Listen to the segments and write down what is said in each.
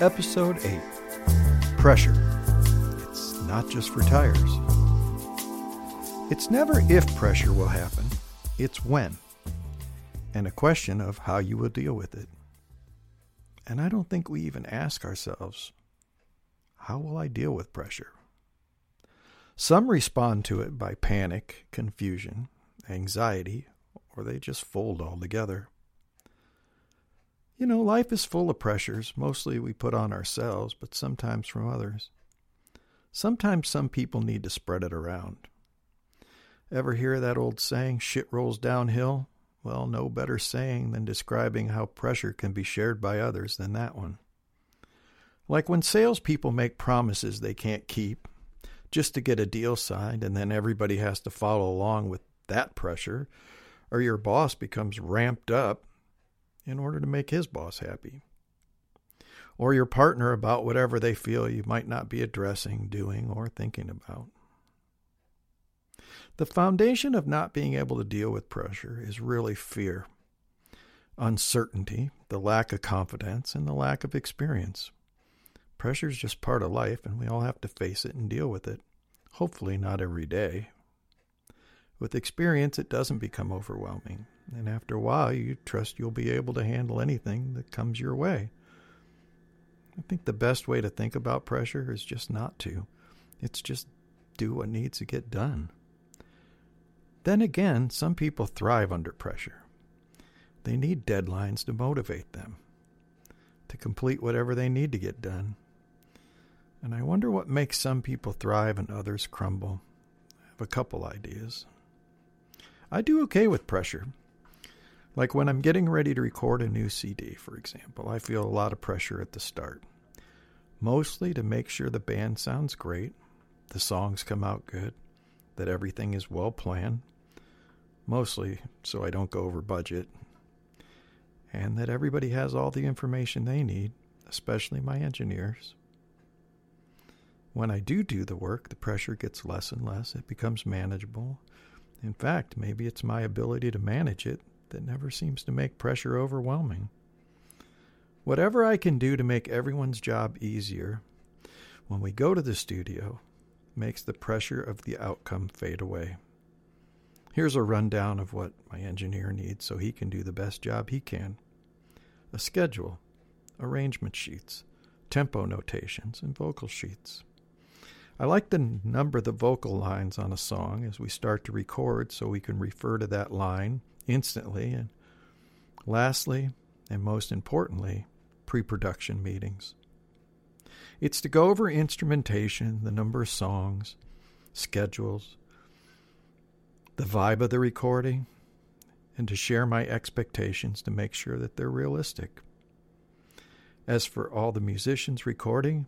Episode 8 Pressure. It's not just for tires. It's never if pressure will happen, it's when. And a question of how you will deal with it. And I don't think we even ask ourselves, how will I deal with pressure? Some respond to it by panic, confusion, anxiety, or they just fold altogether. You know, life is full of pressures. Mostly we put on ourselves, but sometimes from others. Sometimes some people need to spread it around. Ever hear that old saying, shit rolls downhill? Well, no better saying than describing how pressure can be shared by others than that one. Like when salespeople make promises they can't keep just to get a deal signed, and then everybody has to follow along with that pressure, or your boss becomes ramped up in order to make his boss happy. Or your partner about whatever they feel you might not be addressing, doing, or thinking about. The foundation of not being able to deal with pressure is really fear, uncertainty, the lack of confidence, and the lack of experience. Pressure is just part of life, and we all have to face it and deal with it. Hopefully, not every day. With experience, it doesn't become overwhelming. And after a while, you trust you'll be able to handle anything that comes your way. I think the best way to think about pressure is just not to. It's just do what needs to get done. Then again, some people thrive under pressure. They need deadlines to motivate them, to complete whatever they need to get done. And I wonder what makes some people thrive and others crumble. I have a couple ideas. I do okay with pressure. Like when I'm getting ready to record a new CD, for example, I feel a lot of pressure at the start. Mostly to make sure the band sounds great, the songs come out good, that everything is well planned, mostly so I don't go over budget, and that everybody has all the information they need, especially my engineers. When I do do the work, the pressure gets less and less. It becomes manageable. In fact, maybe it's my ability to manage it that never seems to make pressure overwhelming. Whatever I can do to make everyone's job easier when we go to the studio makes the pressure of the outcome fade away. Here's a rundown of what my engineer needs so he can do the best job he can a schedule, arrangement sheets, tempo notations, and vocal sheets. I like to number the vocal lines on a song as we start to record so we can refer to that line instantly. And lastly, and most importantly, pre production meetings. It's to go over instrumentation, the number of songs, schedules, the vibe of the recording, and to share my expectations to make sure that they're realistic. As for all the musicians recording,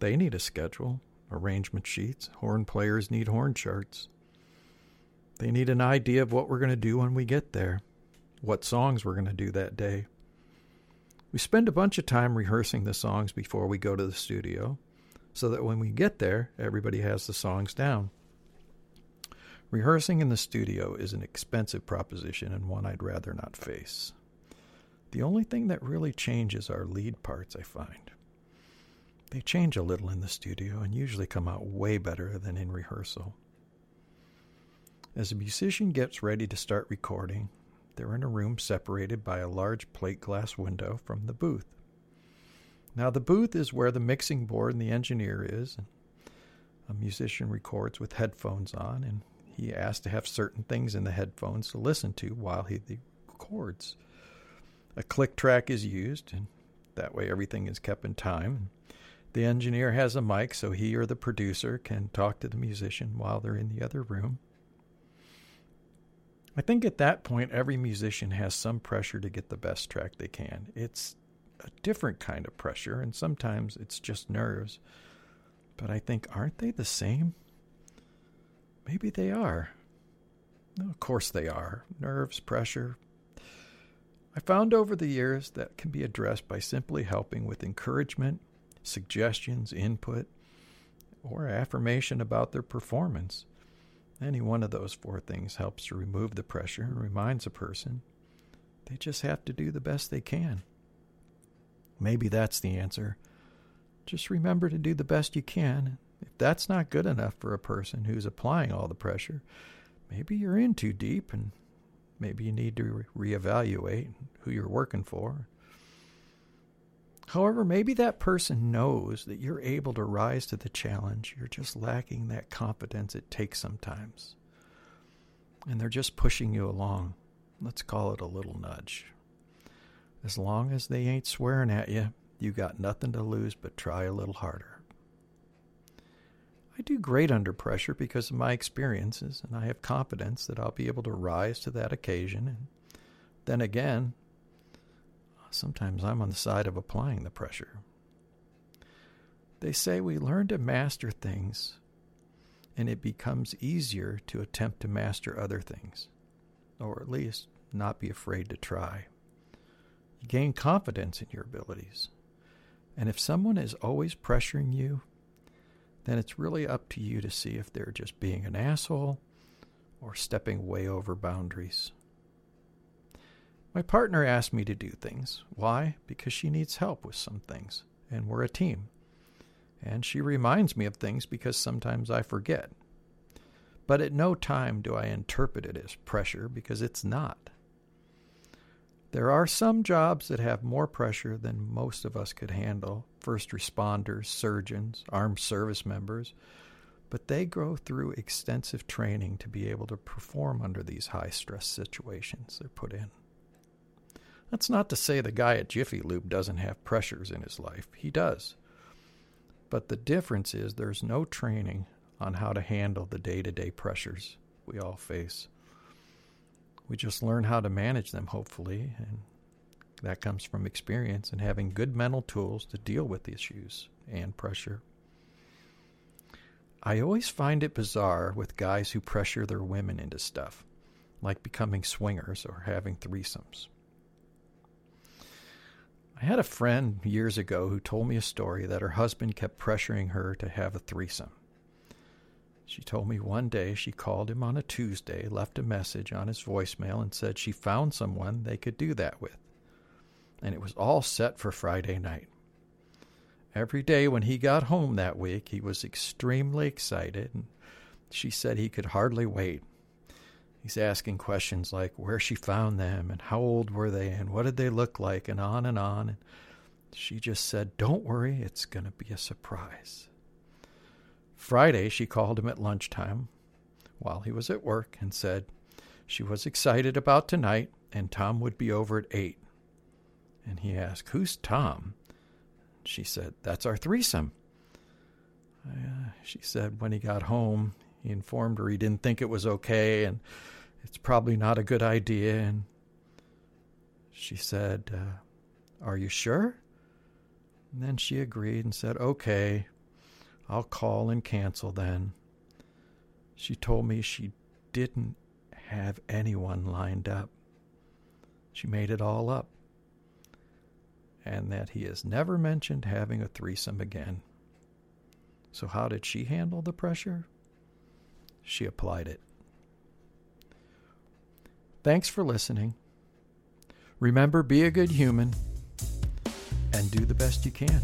they need a schedule, arrangement sheets, horn players need horn charts. They need an idea of what we're going to do when we get there, what songs we're going to do that day. We spend a bunch of time rehearsing the songs before we go to the studio so that when we get there, everybody has the songs down. Rehearsing in the studio is an expensive proposition and one I'd rather not face. The only thing that really changes are lead parts, I find. They change a little in the studio and usually come out way better than in rehearsal. As a musician gets ready to start recording, they're in a room separated by a large plate glass window from the booth. Now, the booth is where the mixing board and the engineer is. A musician records with headphones on, and he asks to have certain things in the headphones to listen to while he records. A click track is used, and that way everything is kept in time. The engineer has a mic so he or the producer can talk to the musician while they're in the other room. I think at that point, every musician has some pressure to get the best track they can. It's a different kind of pressure, and sometimes it's just nerves. But I think, aren't they the same? Maybe they are. No, of course they are. Nerves, pressure. I found over the years that can be addressed by simply helping with encouragement, suggestions, input, or affirmation about their performance. Any one of those four things helps to remove the pressure and reminds a person they just have to do the best they can. Maybe that's the answer. Just remember to do the best you can. If that's not good enough for a person who's applying all the pressure, maybe you're in too deep and maybe you need to re- reevaluate who you're working for. However, maybe that person knows that you're able to rise to the challenge. You're just lacking that confidence it takes sometimes. And they're just pushing you along. Let's call it a little nudge. As long as they ain't swearing at you, you got nothing to lose but try a little harder. I do great under pressure because of my experiences, and I have confidence that I'll be able to rise to that occasion. And then again, sometimes I'm on the side of applying the pressure. They say we learn to master things, and it becomes easier to attempt to master other things, or at least not be afraid to try. You gain confidence in your abilities. And if someone is always pressuring you, then it's really up to you to see if they're just being an asshole or stepping way over boundaries. My partner asked me to do things. Why? Because she needs help with some things, and we're a team. And she reminds me of things because sometimes I forget. But at no time do I interpret it as pressure because it's not. There are some jobs that have more pressure than most of us could handle first responders, surgeons, armed service members but they go through extensive training to be able to perform under these high stress situations they're put in. That's not to say the guy at Jiffy Lube doesn't have pressures in his life. He does. But the difference is there's no training on how to handle the day to day pressures we all face. We just learn how to manage them, hopefully, and that comes from experience and having good mental tools to deal with issues and pressure. I always find it bizarre with guys who pressure their women into stuff, like becoming swingers or having threesomes. I had a friend years ago who told me a story that her husband kept pressuring her to have a threesome. She told me one day she called him on a Tuesday, left a message on his voicemail, and said she found someone they could do that with. And it was all set for Friday night. Every day when he got home that week, he was extremely excited, and she said he could hardly wait. He's asking questions like where she found them, and how old were they, and what did they look like, and on and on. And she just said, Don't worry, it's going to be a surprise. Friday, she called him at lunchtime while he was at work and said she was excited about tonight and Tom would be over at 8. And he asked, Who's Tom? She said, That's our threesome. Uh, she said when he got home, he informed her he didn't think it was okay and it's probably not a good idea. And she said, uh, Are you sure? And then she agreed and said, Okay. I'll call and cancel then. She told me she didn't have anyone lined up. She made it all up. And that he has never mentioned having a threesome again. So, how did she handle the pressure? She applied it. Thanks for listening. Remember, be a good human and do the best you can.